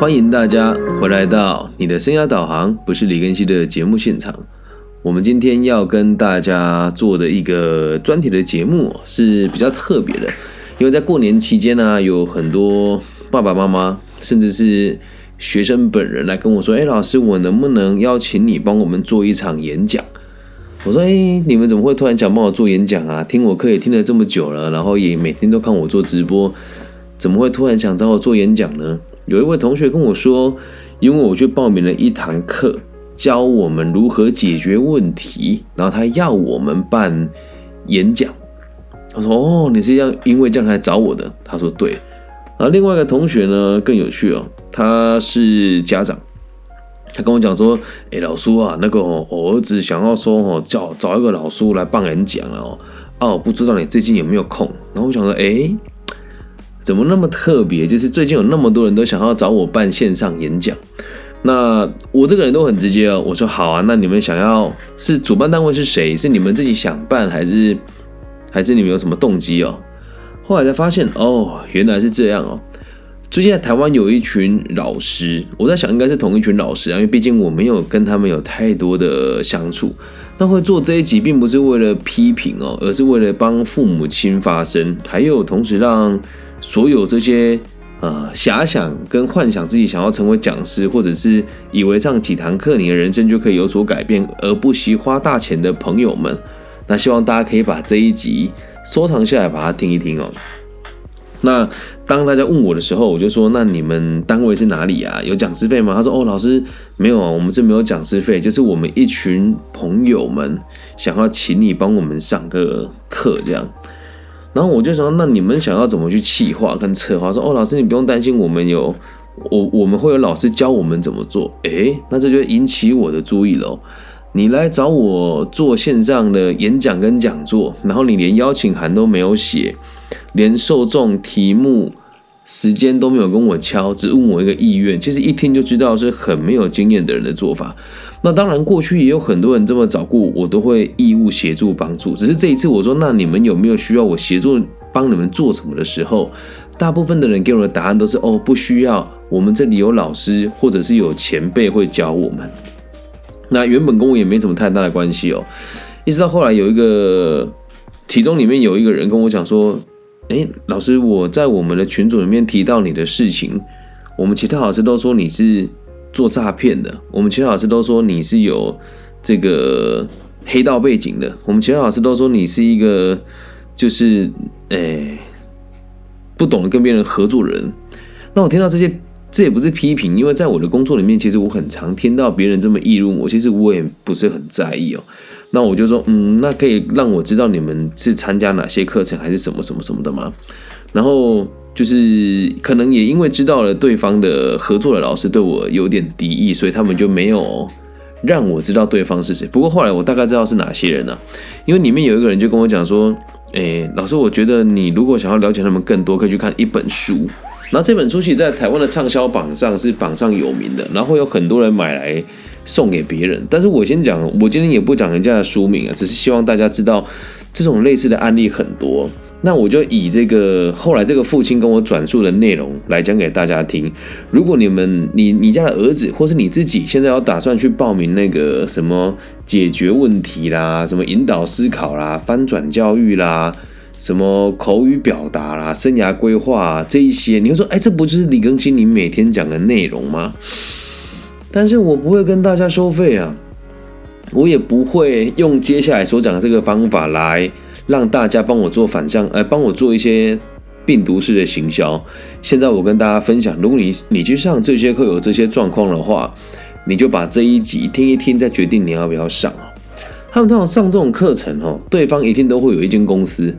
欢迎大家回来到你的生涯导航，不是李根熙的节目现场。我们今天要跟大家做的一个专题的节目是比较特别的，因为在过年期间呢，有很多爸爸妈妈，甚至是学生本人来跟我说：“哎，老师，我能不能邀请你帮我们做一场演讲？”我说：“哎，你们怎么会突然想帮我做演讲啊？听我课也听了这么久了，然后也每天都看我做直播，怎么会突然想找我做演讲呢？”有一位同学跟我说：“因为我去报名了一堂课。”教我们如何解决问题，然后他要我们办演讲。他说：“哦，你是要因为这样来找我的？”他说：“对。”然后另外一个同学呢更有趣哦，他是家长，他跟我讲说：“哎，老叔啊，那个我儿子想要说哦，叫找一个老叔来办演讲哦，哦，不知道你最近有没有空？”然后我想说：“哎，怎么那么特别？就是最近有那么多人都想要找我办线上演讲。”那我这个人都很直接哦，我说好啊，那你们想要是主办单位是谁？是你们自己想办，还是还是你们有什么动机哦？后来才发现哦，原来是这样哦。最近在台湾有一群老师，我在想应该是同一群老师啊，因为毕竟我没有跟他们有太多的相处。那会做这一集，并不是为了批评哦，而是为了帮父母亲发声，还有同时让所有这些。呃，遐想跟幻想自己想要成为讲师，或者是以为上几堂课，你的人生就可以有所改变，而不惜花大钱的朋友们，那希望大家可以把这一集收藏下来，把它听一听哦。那当大家问我的时候，我就说：那你们单位是哪里啊？有讲师费吗？他说：哦，老师没有啊，我们这没有讲师费，就是我们一群朋友们想要请你帮我们上个课这样。然后我就想，那你们想要怎么去企划跟策划？说哦，老师你不用担心，我们有我我们会有老师教我们怎么做。诶，那这就引起我的注意了。你来找我做线上的演讲跟讲座，然后你连邀请函都没有写，连受众题目。时间都没有跟我敲，只问我一个意愿，其实一听就知道是很没有经验的人的做法。那当然，过去也有很多人这么找过我，都会义务协助帮助。只是这一次，我说那你们有没有需要我协助帮你们做什么的时候，大部分的人给我的答案都是哦，不需要，我们这里有老师或者是有前辈会教我们。那原本跟我也没什么太大的关系哦，一直到后来有一个，其中里面有一个人跟我讲说。哎，老师，我在我们的群组里面提到你的事情，我们其他老师都说你是做诈骗的，我们其他老师都说你是有这个黑道背景的，我们其他老师都说你是一个就是哎不懂得跟别人合作人。那我听到这些，这也不是批评，因为在我的工作里面，其实我很常听到别人这么议论我，其实我也不是很在意哦。那我就说，嗯，那可以让我知道你们是参加哪些课程，还是什么什么什么的吗？然后就是可能也因为知道了对方的合作的老师对我有点敌意，所以他们就没有让我知道对方是谁。不过后来我大概知道是哪些人了，因为里面有一个人就跟我讲说，诶，老师，我觉得你如果想要了解他们更多，可以去看一本书。然后这本书其实在台湾的畅销榜上是榜上有名的，然后有很多人买来。送给别人，但是我先讲，我今天也不讲人家的书名啊，只是希望大家知道这种类似的案例很多。那我就以这个后来这个父亲跟我转述的内容来讲给大家听。如果你们你你家的儿子或是你自己现在要打算去报名那个什么解决问题啦，什么引导思考啦，翻转教育啦，什么口语表达啦，生涯规划这一些，你会说，哎，这不就是李更新你每天讲的内容吗？但是我不会跟大家收费啊，我也不会用接下来所讲的这个方法来让大家帮我做反向，呃，帮我做一些病毒式的行销。现在我跟大家分享，如果你你去上这些课有这些状况的话，你就把这一集听一听，再决定你要不要上啊。他们通常上这种课程哦，对方一定都会有一间公司。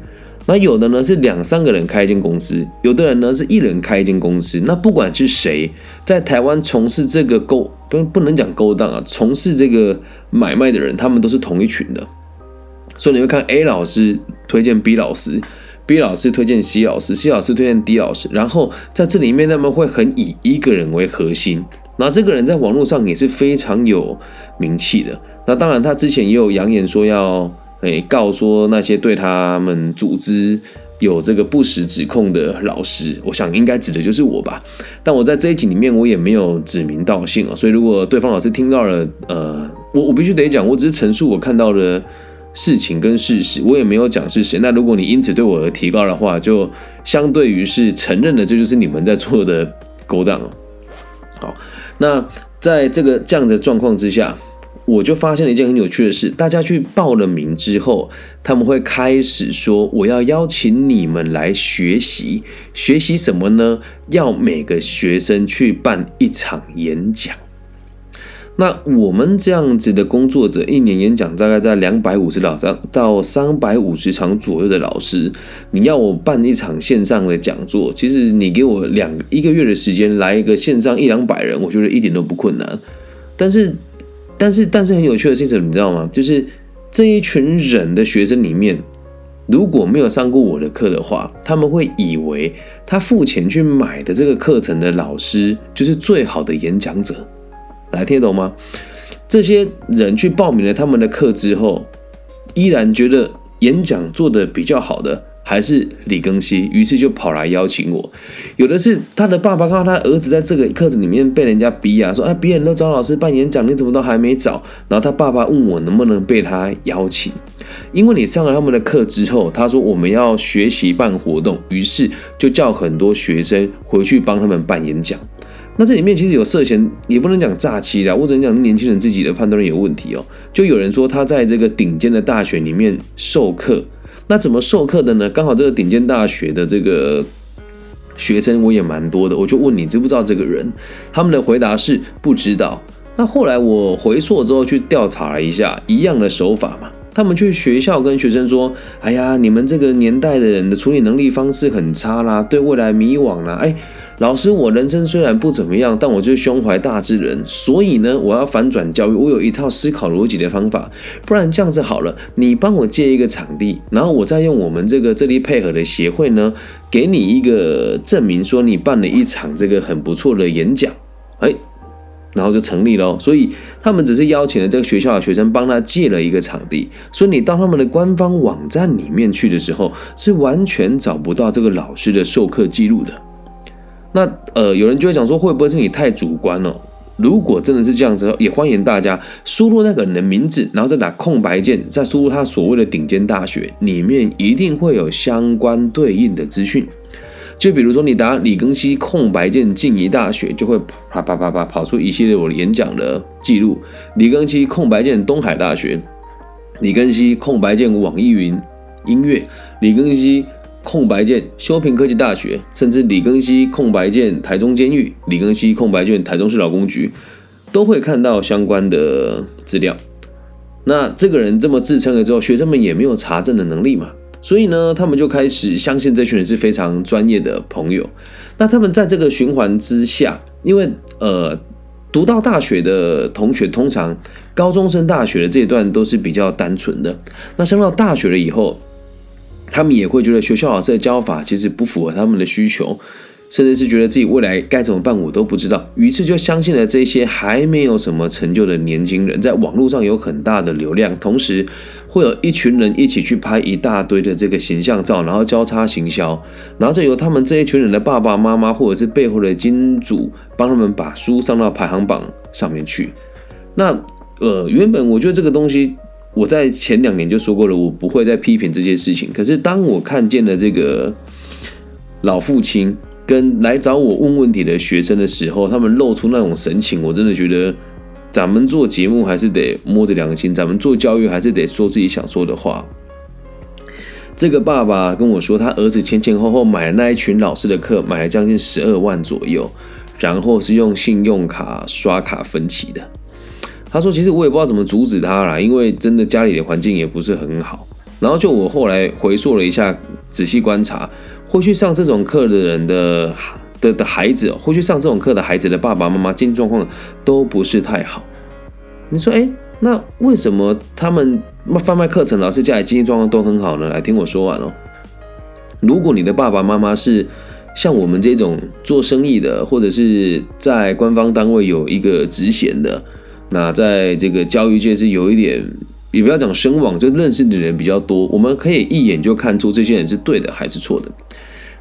那有的呢是两三个人开一间公司，有的人呢是一人开一间公司。那不管是谁在台湾从事这个勾不不能讲勾当啊，从事这个买卖的人，他们都是同一群的。所以你会看 A 老师推荐 B 老师，B 老师推荐 C 老师，C 老师推荐 D 老师，然后在这里面他们会很以一个人为核心。那这个人在网络上也是非常有名气的。那当然他之前也有扬言说要。诶，告说那些对他们组织有这个不实指控的老师，我想应该指的就是我吧。但我在这一集里面我也没有指名道姓啊，所以如果对方老师听到了，呃，我我必须得讲，我只是陈述我看到的事情跟事实，我也没有讲是谁。那如果你因此对我而提高的话，就相对于是承认了这就是你们在做的勾当了。好，那在这个这样的状况之下。我就发现了一件很有趣的事，大家去报了名之后，他们会开始说：“我要邀请你们来学习，学习什么呢？要每个学生去办一场演讲。那我们这样子的工作者，一年演讲大概在两百五十到到三百五十场左右的老师，你要我办一场线上的讲座，其实你给我两一个月的时间来一个线上一两百人，我觉得一点都不困难。但是。但是，但是很有趣的事情，你知道吗？就是这一群人的学生里面，如果没有上过我的课的话，他们会以为他付钱去买的这个课程的老师就是最好的演讲者。来，听得懂吗？这些人去报名了他们的课之后，依然觉得演讲做的比较好的。还是李庚希，于是就跑来邀请我。有的是他的爸爸看到他儿子在这个课子里面被人家逼啊，说哎，别人都找老师办演讲，你怎么都还没找？然后他爸爸问我能不能被他邀请，因为你上了他们的课之后，他说我们要学习办活动，于是就叫很多学生回去帮他们办演讲。那这里面其实有涉嫌，也不能讲诈欺啦，我只能讲年轻人自己的判断力有问题哦。就有人说他在这个顶尖的大学里面授课。那怎么授课的呢？刚好这个顶尖大学的这个学生我也蛮多的，我就问你知不知道这个人？他们的回答是不知道。那后来我回错之后去调查了一下，一样的手法嘛。他们去学校跟学生说：“哎呀，你们这个年代的人的处理能力方式很差啦，对未来迷惘啦。”哎，老师，我人生虽然不怎么样，但我就是胸怀大志人，所以呢，我要反转教育，我有一套思考逻辑的方法。不然这样子好了，你帮我借一个场地，然后我再用我们这个这里配合的协会呢，给你一个证明，说你办了一场这个很不错的演讲。哎。然后就成立了，所以他们只是邀请了这个学校的学生帮他借了一个场地，所以你到他们的官方网站里面去的时候，是完全找不到这个老师的授课记录的。那呃，有人就会讲说，会不会是你太主观了？如果真的是这样子，也欢迎大家输入那个人的名字，然后再打空白键，再输入他所谓的顶尖大学，里面一定会有相关对应的资讯。就比如说，你打李庚希空白键静宜大学，就会啪啪啪啪跑出一系列我演讲的记录。李庚希空白键东海大学，李庚希空白键网易云音乐，李庚希空白键修平科技大学，甚至李庚希空白键台中监狱，李庚希空白键台中市劳工局，都会看到相关的资料。那这个人这么自称了之后，学生们也没有查证的能力嘛？所以呢，他们就开始相信这群人是非常专业的朋友。那他们在这个循环之下，因为呃，读到大学的同学，通常高中生大学的这一段都是比较单纯的。那升到大学了以后，他们也会觉得学校老师的教法其实不符合他们的需求。甚至是觉得自己未来该怎么办，我都不知道，于是就相信了这些还没有什么成就的年轻人，在网络上有很大的流量，同时会有一群人一起去拍一大堆的这个形象照，然后交叉行销，然后再由他们这一群人的爸爸妈妈或者是背后的金主帮他们把书上到排行榜上面去。那呃，原本我觉得这个东西，我在前两年就说过了，我不会再批评这些事情。可是当我看见了这个老父亲。跟来找我问问题的学生的时候，他们露出那种神情，我真的觉得咱们做节目还是得摸着良心，咱们做教育还是得说自己想说的话。这个爸爸跟我说，他儿子前前后后买了那一群老师的课，买了将近十二万左右，然后是用信用卡刷卡分期的。他说，其实我也不知道怎么阻止他啦，因为真的家里的环境也不是很好。然后就我后来回溯了一下，仔细观察。会去上这种课的人的的的孩子，会去上这种课的孩子的爸爸妈妈经济状况都不是太好。你说，哎，那为什么他们贩卖课程老师家里经济状况都很好呢？来听我说完哦。如果你的爸爸妈妈是像我们这种做生意的，或者是在官方单位有一个职衔的，那在这个教育界是有一点也不要讲声望，就认识的人比较多，我们可以一眼就看出这些人是对的还是错的。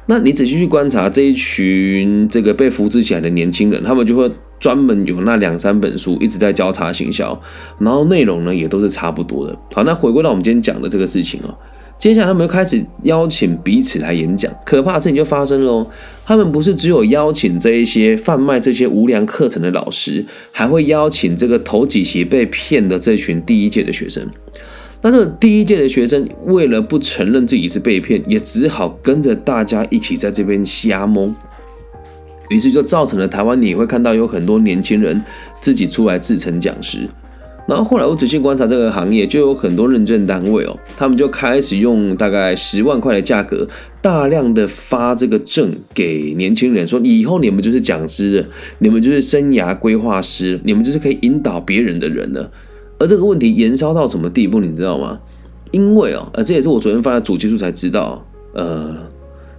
那你仔细去观察这一群这个被扶持起来的年轻人，他们就会专门有那两三本书一直在交叉行销，然后内容呢也都是差不多的。好，那回归到我们今天讲的这个事情哦。接下来他们又开始邀请彼此来演讲，可怕的事情就发生了。他们不是只有邀请这一些贩卖这些无良课程的老师，还会邀请这个头几期被骗的这群第一届的学生。那这个第一届的学生为了不承认自己是被骗，也只好跟着大家一起在这边瞎蒙。于是就造成了台湾你会看到有很多年轻人自己出来自称讲师。然后后来我仔细观察这个行业，就有很多认证单位哦，他们就开始用大概十万块的价格，大量的发这个证给年轻人，说以后你们就是讲师了，你们就是生涯规划师，你们就是可以引导别人的人了。而这个问题延烧到什么地步，你知道吗？因为哦，呃，这也是我昨天发的主技术才知道，呃，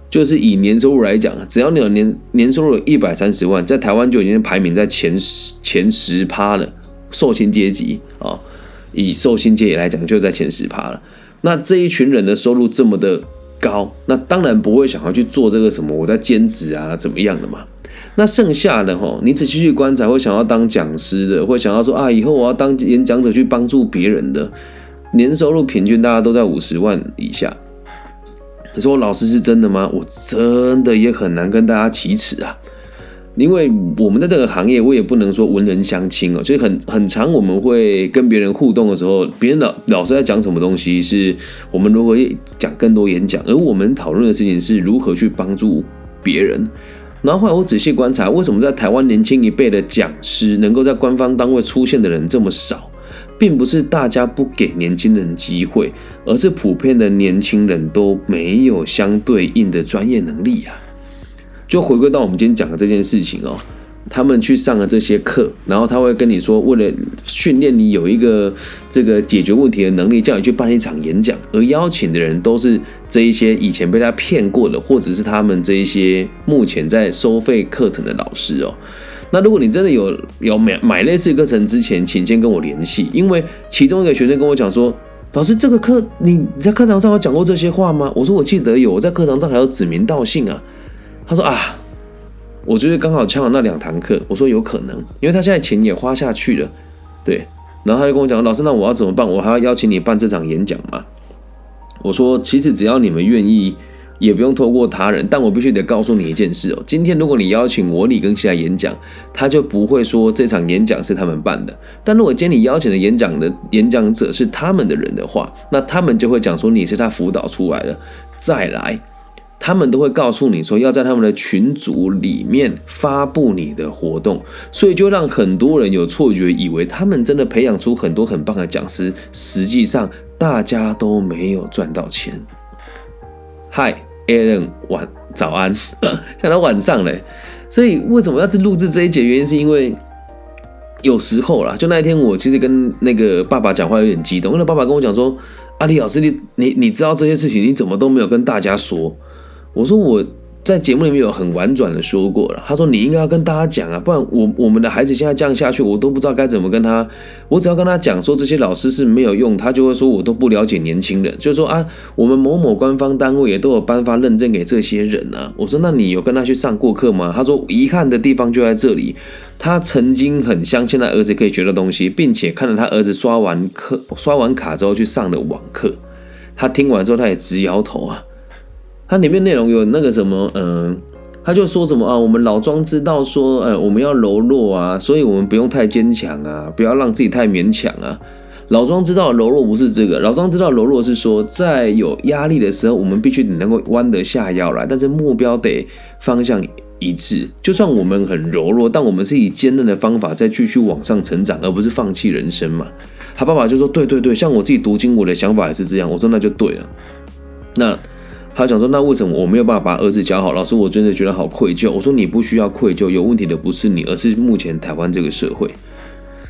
就是以年收入来讲，只要你有年年收入一百三十万，在台湾就已经排名在前十前十趴了。寿星阶级啊，以寿星阶级来讲，就在前十趴了。那这一群人的收入这么的高，那当然不会想要去做这个什么我在兼职啊怎么样的嘛。那剩下的哈，你仔细去观察，会想要当讲师的，会想要说啊，以后我要当演讲者去帮助别人的，年收入平均大家都在五十万以下。你说老师是真的吗？我真的也很难跟大家启齿啊。因为我们在这个行业，我也不能说文人相亲哦，所以很很长，我们会跟别人互动的时候，别人老老师在讲什么东西，是我们如何讲更多演讲，而我们讨论的事情是如何去帮助别人。然后后来我仔细观察，为什么在台湾年轻一辈的讲师能够在官方单位出现的人这么少，并不是大家不给年轻人机会，而是普遍的年轻人都没有相对应的专业能力啊。就回归到我们今天讲的这件事情哦，他们去上了这些课，然后他会跟你说，为了训练你有一个这个解决问题的能力，叫你去办一场演讲，而邀请的人都是这一些以前被他骗过的，或者是他们这一些目前在收费课程的老师哦。那如果你真的有有买买类似课程之前，请先跟我联系，因为其中一个学生跟我讲说，老师这个课你你在课堂上有讲过这些话吗？我说我记得有，我在课堂上还要指名道姓啊。他说啊，我觉得刚好抢了那两堂课。我说有可能，因为他现在钱也花下去了，对。然后他就跟我讲，老师，那我要怎么办？我还要邀请你办这场演讲吗？我说，其实只要你们愿意，也不用透过他人。但我必须得告诉你一件事哦，今天如果你邀请我李庚希来演讲，他就不会说这场演讲是他们办的。但如果今天你邀请的演讲的演讲者是他们的人的话，那他们就会讲说你是他辅导出来的，再来。他们都会告诉你说，要在他们的群组里面发布你的活动，所以就让很多人有错觉，以为他们真的培养出很多很棒的讲师，实际上大家都没有赚到钱。嗨，Alan，晚早安，想到晚上嘞，所以为什么要录制这一节？原因是因为有时候啦，就那一天我其实跟那个爸爸讲话有点激动，因为爸爸跟我讲说，阿李老师，你你你知道这些事情，你怎么都没有跟大家说？我说我在节目里面有很婉转的说过了，他说你应该要跟大家讲啊，不然我我们的孩子现在这样下去，我都不知道该怎么跟他。我只要跟他讲说这些老师是没有用，他就会说我都不了解年轻人，就是说啊，我们某某官方单位也都有颁发认证给这些人啊。我说那你有跟他去上过课吗？他说遗憾的地方就在这里，他曾经很相信他儿子可以学到东西，并且看到他儿子刷完课刷完卡之后去上的网课，他听完之后他也直摇头啊。它里面内容有那个什么，嗯，他就说什么啊，我们老庄知道说，呃，我们要柔弱啊，所以我们不用太坚强啊，不要让自己太勉强啊。老庄知道柔弱不是这个，老庄知道柔弱是说，在有压力的时候，我们必须能够弯得下腰来，但是目标得方向一致。就算我们很柔弱，但我们是以坚韧的方法再继续往上成长，而不是放弃人生嘛。他爸爸就说，对对对，像我自己读经，我的想法也是这样。我说那就对了，那。他讲说：“那为什么我没有办法把儿子教好？老师，我真的觉得好愧疚。”我说：“你不需要愧疚，有问题的不是你，而是目前台湾这个社会。”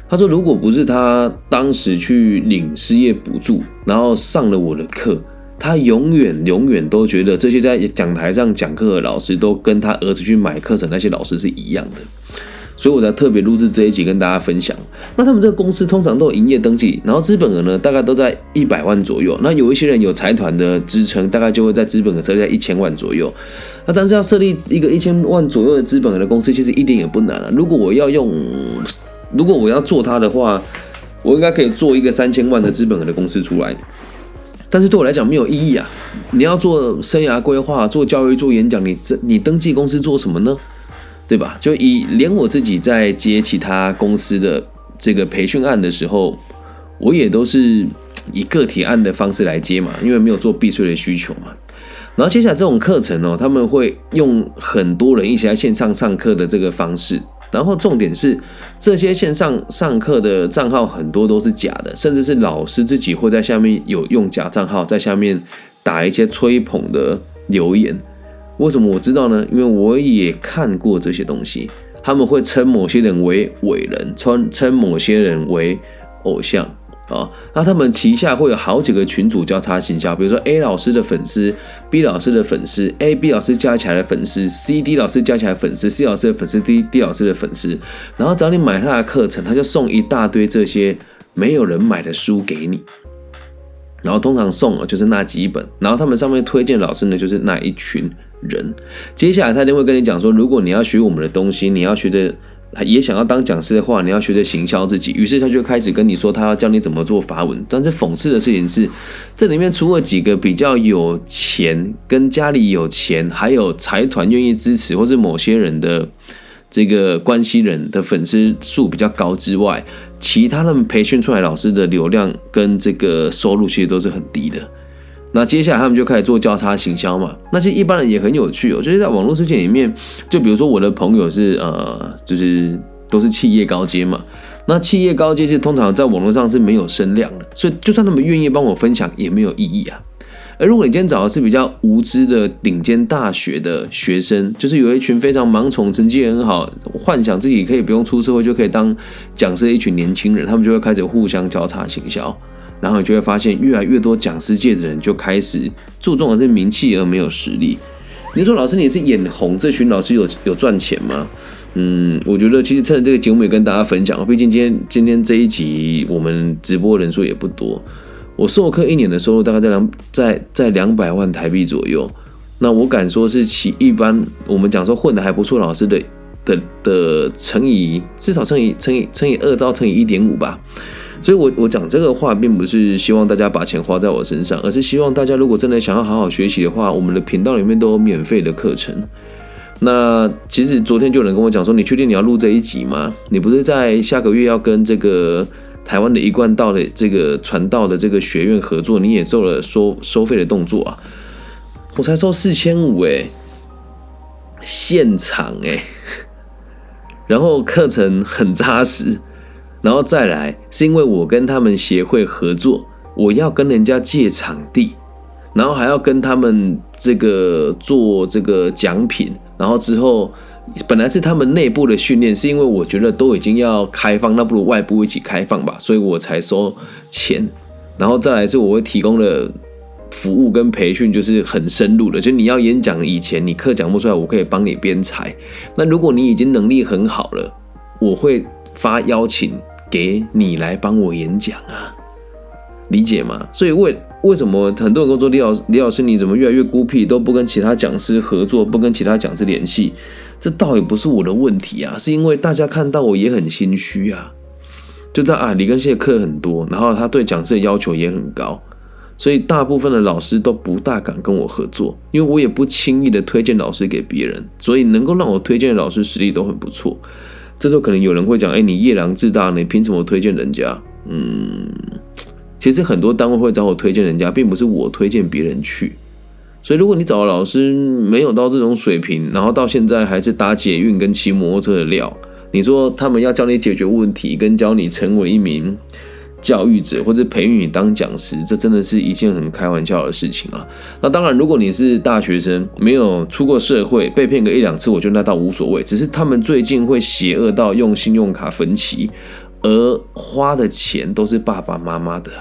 他说：“如果不是他当时去领失业补助，然后上了我的课，他永远永远都觉得这些在讲台上讲课的老师都跟他儿子去买课程那些老师是一样的。”所以我才特别录制这一集跟大家分享。那他们这个公司通常都有营业登记，然后资本额呢大概都在一百万左右。那有一些人有财团的支撑，大概就会在资本额设立在一千万左右。那但是要设立一个一千万左右的资本额的公司，其实一点也不难啊。如果我要用，如果我要做它的话，我应该可以做一个三千万的资本额的公司出来。但是对我来讲没有意义啊！你要做生涯规划、做教育、做演讲，你你登记公司做什么呢？对吧？就以连我自己在接其他公司的这个培训案的时候，我也都是以个体案的方式来接嘛，因为没有做避税的需求嘛。然后接下来这种课程哦，他们会用很多人一起在线上上课的这个方式。然后重点是，这些线上上课的账号很多都是假的，甚至是老师自己会在下面有用假账号在下面打一些吹捧的留言。为什么我知道呢？因为我也看过这些东西，他们会称某些人为伟人，称称某些人为偶像。啊，那他们旗下会有好几个群组交叉行销，比如说 A 老师的粉丝、B 老师的粉丝、A、B 老师加起来的粉丝、C、D 老师加起来粉丝、C 老师的粉丝、D、D 老师的粉丝，然后只要你买他的课程，他就送一大堆这些没有人买的书给你，然后通常送的就是那几本，然后他们上面推荐老师呢就是那一群人，接下来他就会跟你讲说，如果你要学我们的东西，你要学的。也想要当讲师的话，你要学着行销自己。于是他就开始跟你说，他要教你怎么做法文。但是讽刺的事情是，这里面除了几个比较有钱、跟家里有钱，还有财团愿意支持，或是某些人的这个关系人的粉丝数比较高之外，其他的培训出来老师的流量跟这个收入其实都是很低的。那接下来他们就开始做交叉行销嘛。那些一般人也很有趣哦，就是在网络世界里面，就比如说我的朋友是呃，就是都是企业高阶嘛。那企业高阶是通常在网络上是没有声量的，所以就算他们愿意帮我分享，也没有意义啊。而如果你今天找的是比较无知的顶尖大学的学生，就是有一群非常盲从、成绩很好、幻想自己可以不用出社会就可以当讲师的一群年轻人，他们就会开始互相交叉行销。然后你就会发现，越来越多讲师界的人就开始注重的是名气而没有实力。你说老师，你是眼红这群老师有有赚钱吗？嗯，我觉得其实趁着这个节目也跟大家分享，毕竟今天今天这一集我们直播人数也不多，我授课一年的收入大概在两在在两百万台币左右。那我敢说是其一般我们讲说混的还不错老师的的的乘以至少乘以乘以乘以二到乘以一点五吧。所以，我我讲这个话，并不是希望大家把钱花在我身上，而是希望大家如果真的想要好好学习的话，我们的频道里面都有免费的课程。那其实昨天就有人跟我讲说，你确定你要录这一集吗？你不是在下个月要跟这个台湾的一贯道的这个传道的这个学院合作，你也做了收收费的动作啊？我才收四千五哎，现场哎，然后课程很扎实。然后再来，是因为我跟他们协会合作，我要跟人家借场地，然后还要跟他们这个做这个奖品，然后之后本来是他们内部的训练，是因为我觉得都已经要开放，那不如外部一起开放吧，所以我才收钱。然后再来是我会提供的服务跟培训，就是很深入的，就你要演讲以前你课讲不出来，我可以帮你编材。那如果你已经能力很好了，我会发邀请。给你来帮我演讲啊，理解吗？所以为为什么很多人跟我说李老师李老师你怎么越来越孤僻，都不跟其他讲师合作，不跟其他讲师联系？这倒也不是我的问题啊，是因为大家看到我也很心虚啊，就在啊李根熙的课很多，然后他对讲师的要求也很高，所以大部分的老师都不大敢跟我合作，因为我也不轻易的推荐老师给别人，所以能够让我推荐的老师实力都很不错。这时候可能有人会讲：“哎，你夜郎自大，你凭什么推荐人家？”嗯，其实很多单位会找我推荐人家，并不是我推荐别人去。所以，如果你找的老师没有到这种水平，然后到现在还是打捷运跟骑摩托车的料，你说他们要教你解决问题，跟教你成为一名……教育者或者培育你当讲师，这真的是一件很开玩笑的事情啊。那当然，如果你是大学生，没有出过社会，被骗个一两次，我觉得那倒无所谓。只是他们最近会邪恶到用信用卡分期，而花的钱都是爸爸妈妈的。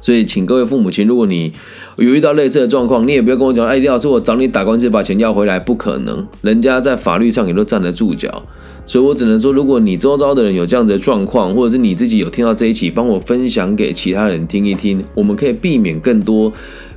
所以，请各位父母亲，如果你有遇到类似的状况，你也不要跟我讲，哎，李老师，我找你打官司把钱要回来，不可能，人家在法律上也都站得住脚。所以我只能说，如果你周遭的人有这样子的状况，或者是你自己有听到这一期，帮我分享给其他人听一听，我们可以避免更多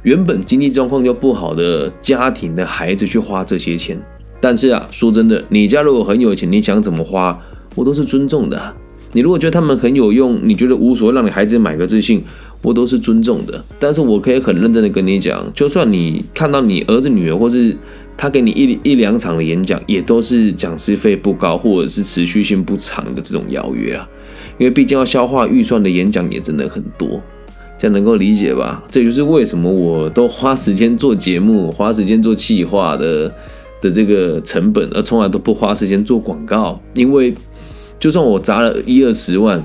原本经济状况就不好的家庭的孩子去花这些钱。但是啊，说真的，你家如果很有钱，你想怎么花，我都是尊重的。你如果觉得他们很有用，你觉得无所谓，让你孩子买个自信，我都是尊重的。但是我可以很认真的跟你讲，就算你看到你儿子女儿，或是他给你一一两场的演讲，也都是讲师费不高，或者是持续性不长的这种邀约啊。因为毕竟要消化预算的演讲也真的很多，这样能够理解吧？这就是为什么我都花时间做节目，花时间做企划的的这个成本，而从来都不花时间做广告。因为就算我砸了一二十万，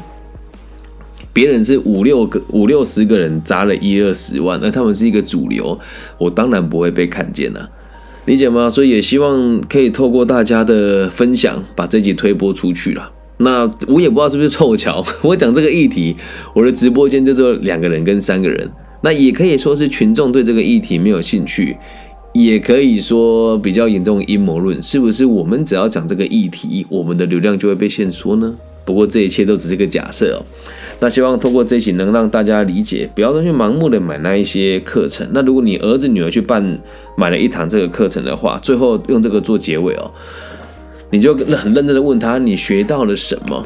别人是五六个、五六十个人砸了一二十万，而他们是一个主流，我当然不会被看见了。理解吗？所以也希望可以透过大家的分享，把这集推播出去了。那我也不知道是不是凑巧，我讲这个议题，我的直播间就只有两个人跟三个人。那也可以说是群众对这个议题没有兴趣，也可以说比较严重阴谋论，是不是？我们只要讲这个议题，我们的流量就会被限缩呢？不过这一切都只是个假设哦。那希望通过这一期能让大家理解，不要再去盲目的买那一些课程。那如果你儿子女儿去办买了一堂这个课程的话，最后用这个做结尾哦，你就很认真的问他你学到了什么，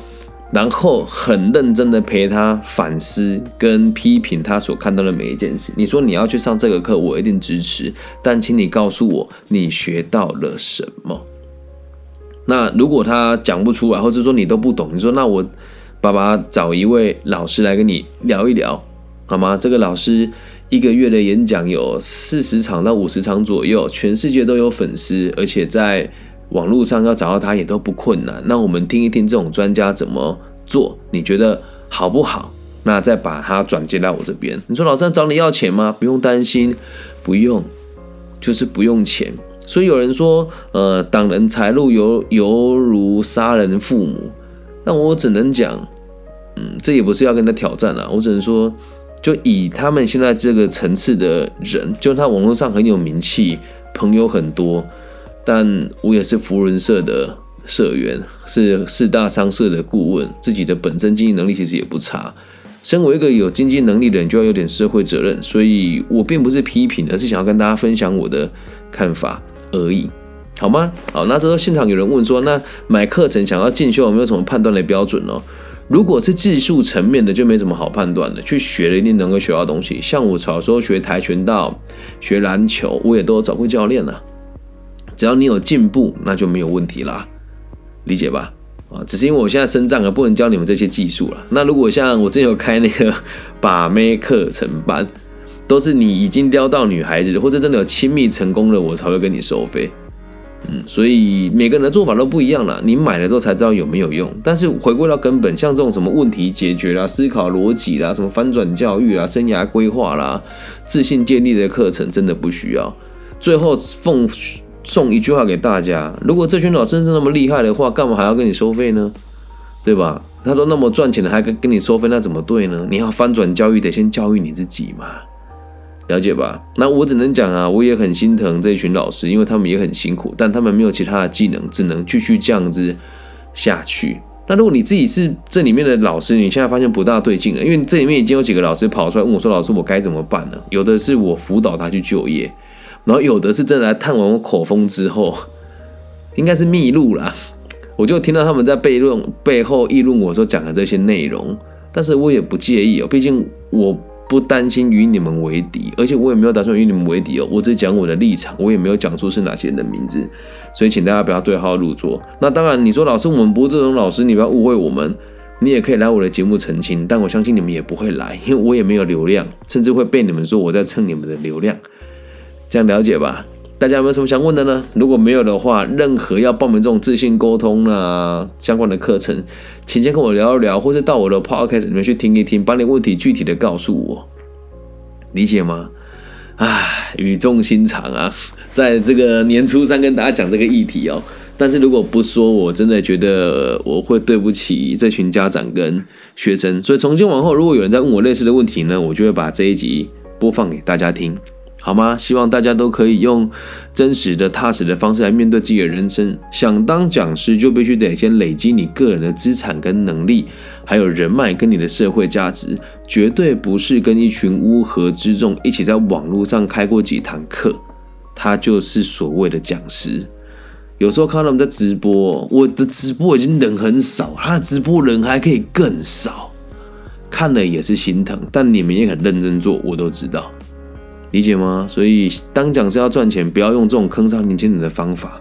然后很认真的陪他反思跟批评他所看到的每一件事。你说你要去上这个课，我一定支持，但请你告诉我你学到了什么。那如果他讲不出来，或者说你都不懂，你说那我。爸爸找一位老师来跟你聊一聊，好吗？这个老师一个月的演讲有四十场到五十场左右，全世界都有粉丝，而且在网络上要找到他也都不困难。那我们听一听这种专家怎么做，你觉得好不好？那再把他转接到我这边。你说老张找你要钱吗？不用担心，不用，就是不用钱。所以有人说，呃，挡人财路犹犹如杀人父母。那我只能讲，嗯，这也不是要跟他挑战了。我只能说，就以他们现在这个层次的人，就他网络上很有名气，朋友很多，但我也是福人社的社员，是四大商社的顾问，自己的本身经济能力其实也不差。身为一个有经济能力的人，就要有点社会责任，所以我并不是批评，而是想要跟大家分享我的看法而已。好吗？好，那这时候现场有人问说，那买课程想要进修有没有什么判断的标准呢？如果是技术层面的，就没什么好判断的。去学了一定能够学到东西。像我小时候学跆拳道、学篮球，我也都找过教练了。只要你有进步，那就没有问题啦，理解吧？啊，只是因为我现在身障了，不能教你们这些技术了。那如果像我之前有开那个把妹课程班，都是你已经撩到女孩子，或者真的有亲密成功了，我才会跟你收费。嗯，所以每个人的做法都不一样了。你买了之后才知道有没有用。但是回归到根本，像这种什么问题解决啦、思考逻辑啦、什么翻转教育啦、生涯规划啦、自信建立的课程，真的不需要。最后奉送一句话给大家：如果这群老师是那么厉害的话，干嘛还要跟你收费呢？对吧？他都那么赚钱了，还跟跟你收费，那怎么对呢？你要翻转教育，得先教育你自己嘛。了解吧？那我只能讲啊，我也很心疼这群老师，因为他们也很辛苦，但他们没有其他的技能，只能继续这样子下去。那如果你自己是这里面的老师，你现在发现不大对劲了，因为这里面已经有几个老师跑出来问我说：“老师，我该怎么办呢？”有的是我辅导他去就业，然后有的是真的来探完我口风之后，应该是秘录了，我就听到他们在背论背后议论我说讲的这些内容，但是我也不介意哦，毕竟我。不担心与你们为敌，而且我也没有打算与你们为敌哦。我只讲我的立场，我也没有讲出是哪些人的名字，所以请大家不要对号入座。那当然，你说老师，我们不是这种老师，你不要误会我们。你也可以来我的节目澄清，但我相信你们也不会来，因为我也没有流量，甚至会被你们说我在蹭你们的流量。这样了解吧？大家有没有什么想问的呢？如果没有的话，任何要报名这种自信沟通啊相关的课程，请先跟我聊一聊，或者到我的 podcast 里面去听一听，把你问题具体的告诉我，理解吗？唉，语重心长啊，在这个年初三跟大家讲这个议题哦，但是如果不说，我真的觉得我会对不起这群家长跟学生。所以从今往后，如果有人在问我类似的问题呢，我就会把这一集播放给大家听。好吗？希望大家都可以用真实的、踏实的方式来面对自己的人生。想当讲师，就必须得先累积你个人的资产跟能力，还有人脉跟你的社会价值，绝对不是跟一群乌合之众一起在网络上开过几堂课，他就是所谓的讲师。有时候看到他们在直播，我的直播已经人很少，他的直播人还可以更少，看了也是心疼。但你们也很认真做，我都知道。理解吗？所以当讲师要赚钱，不要用这种坑杀年轻人的方法，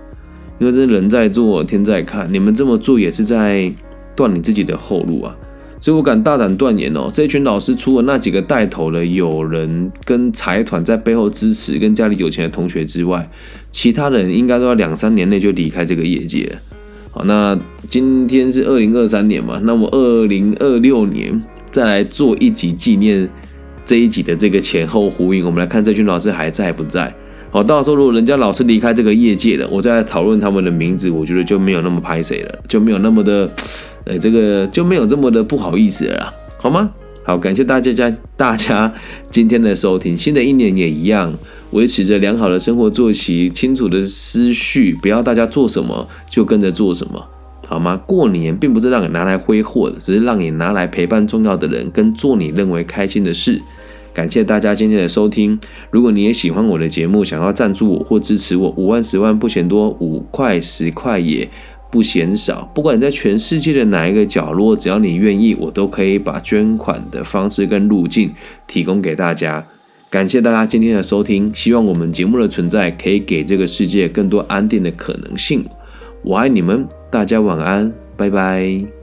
因为这是人在做，天在看。你们这么做也是在断你自己的后路啊！所以我敢大胆断言哦，这群老师除了那几个带头的有人跟财团在背后支持，跟家里有钱的同学之外，其他人应该都要两三年内就离开这个业界。好，那今天是二零二三年嘛，那我二零二六年再来做一集纪念。这一集的这个前后呼应，我们来看这群老师还在不在？好，到时候如果人家老师离开这个业界了，我再来讨论他们的名字，我觉得就没有那么拍谁了，就没有那么的，呃，这个就没有这么的不好意思了，好吗？好，感谢大家家大家今天的收听，新的一年也一样，维持着良好的生活作息，清楚的思绪，不要大家做什么就跟着做什么，好吗？过年并不是让你拿来挥霍的，只是让你拿来陪伴重要的人，跟做你认为开心的事。感谢大家今天的收听。如果你也喜欢我的节目，想要赞助我或支持我，五万十万不嫌多，五块十块也不嫌少。不管你在全世界的哪一个角落，只要你愿意，我都可以把捐款的方式跟路径提供给大家。感谢大家今天的收听，希望我们节目的存在可以给这个世界更多安定的可能性。我爱你们，大家晚安，拜拜。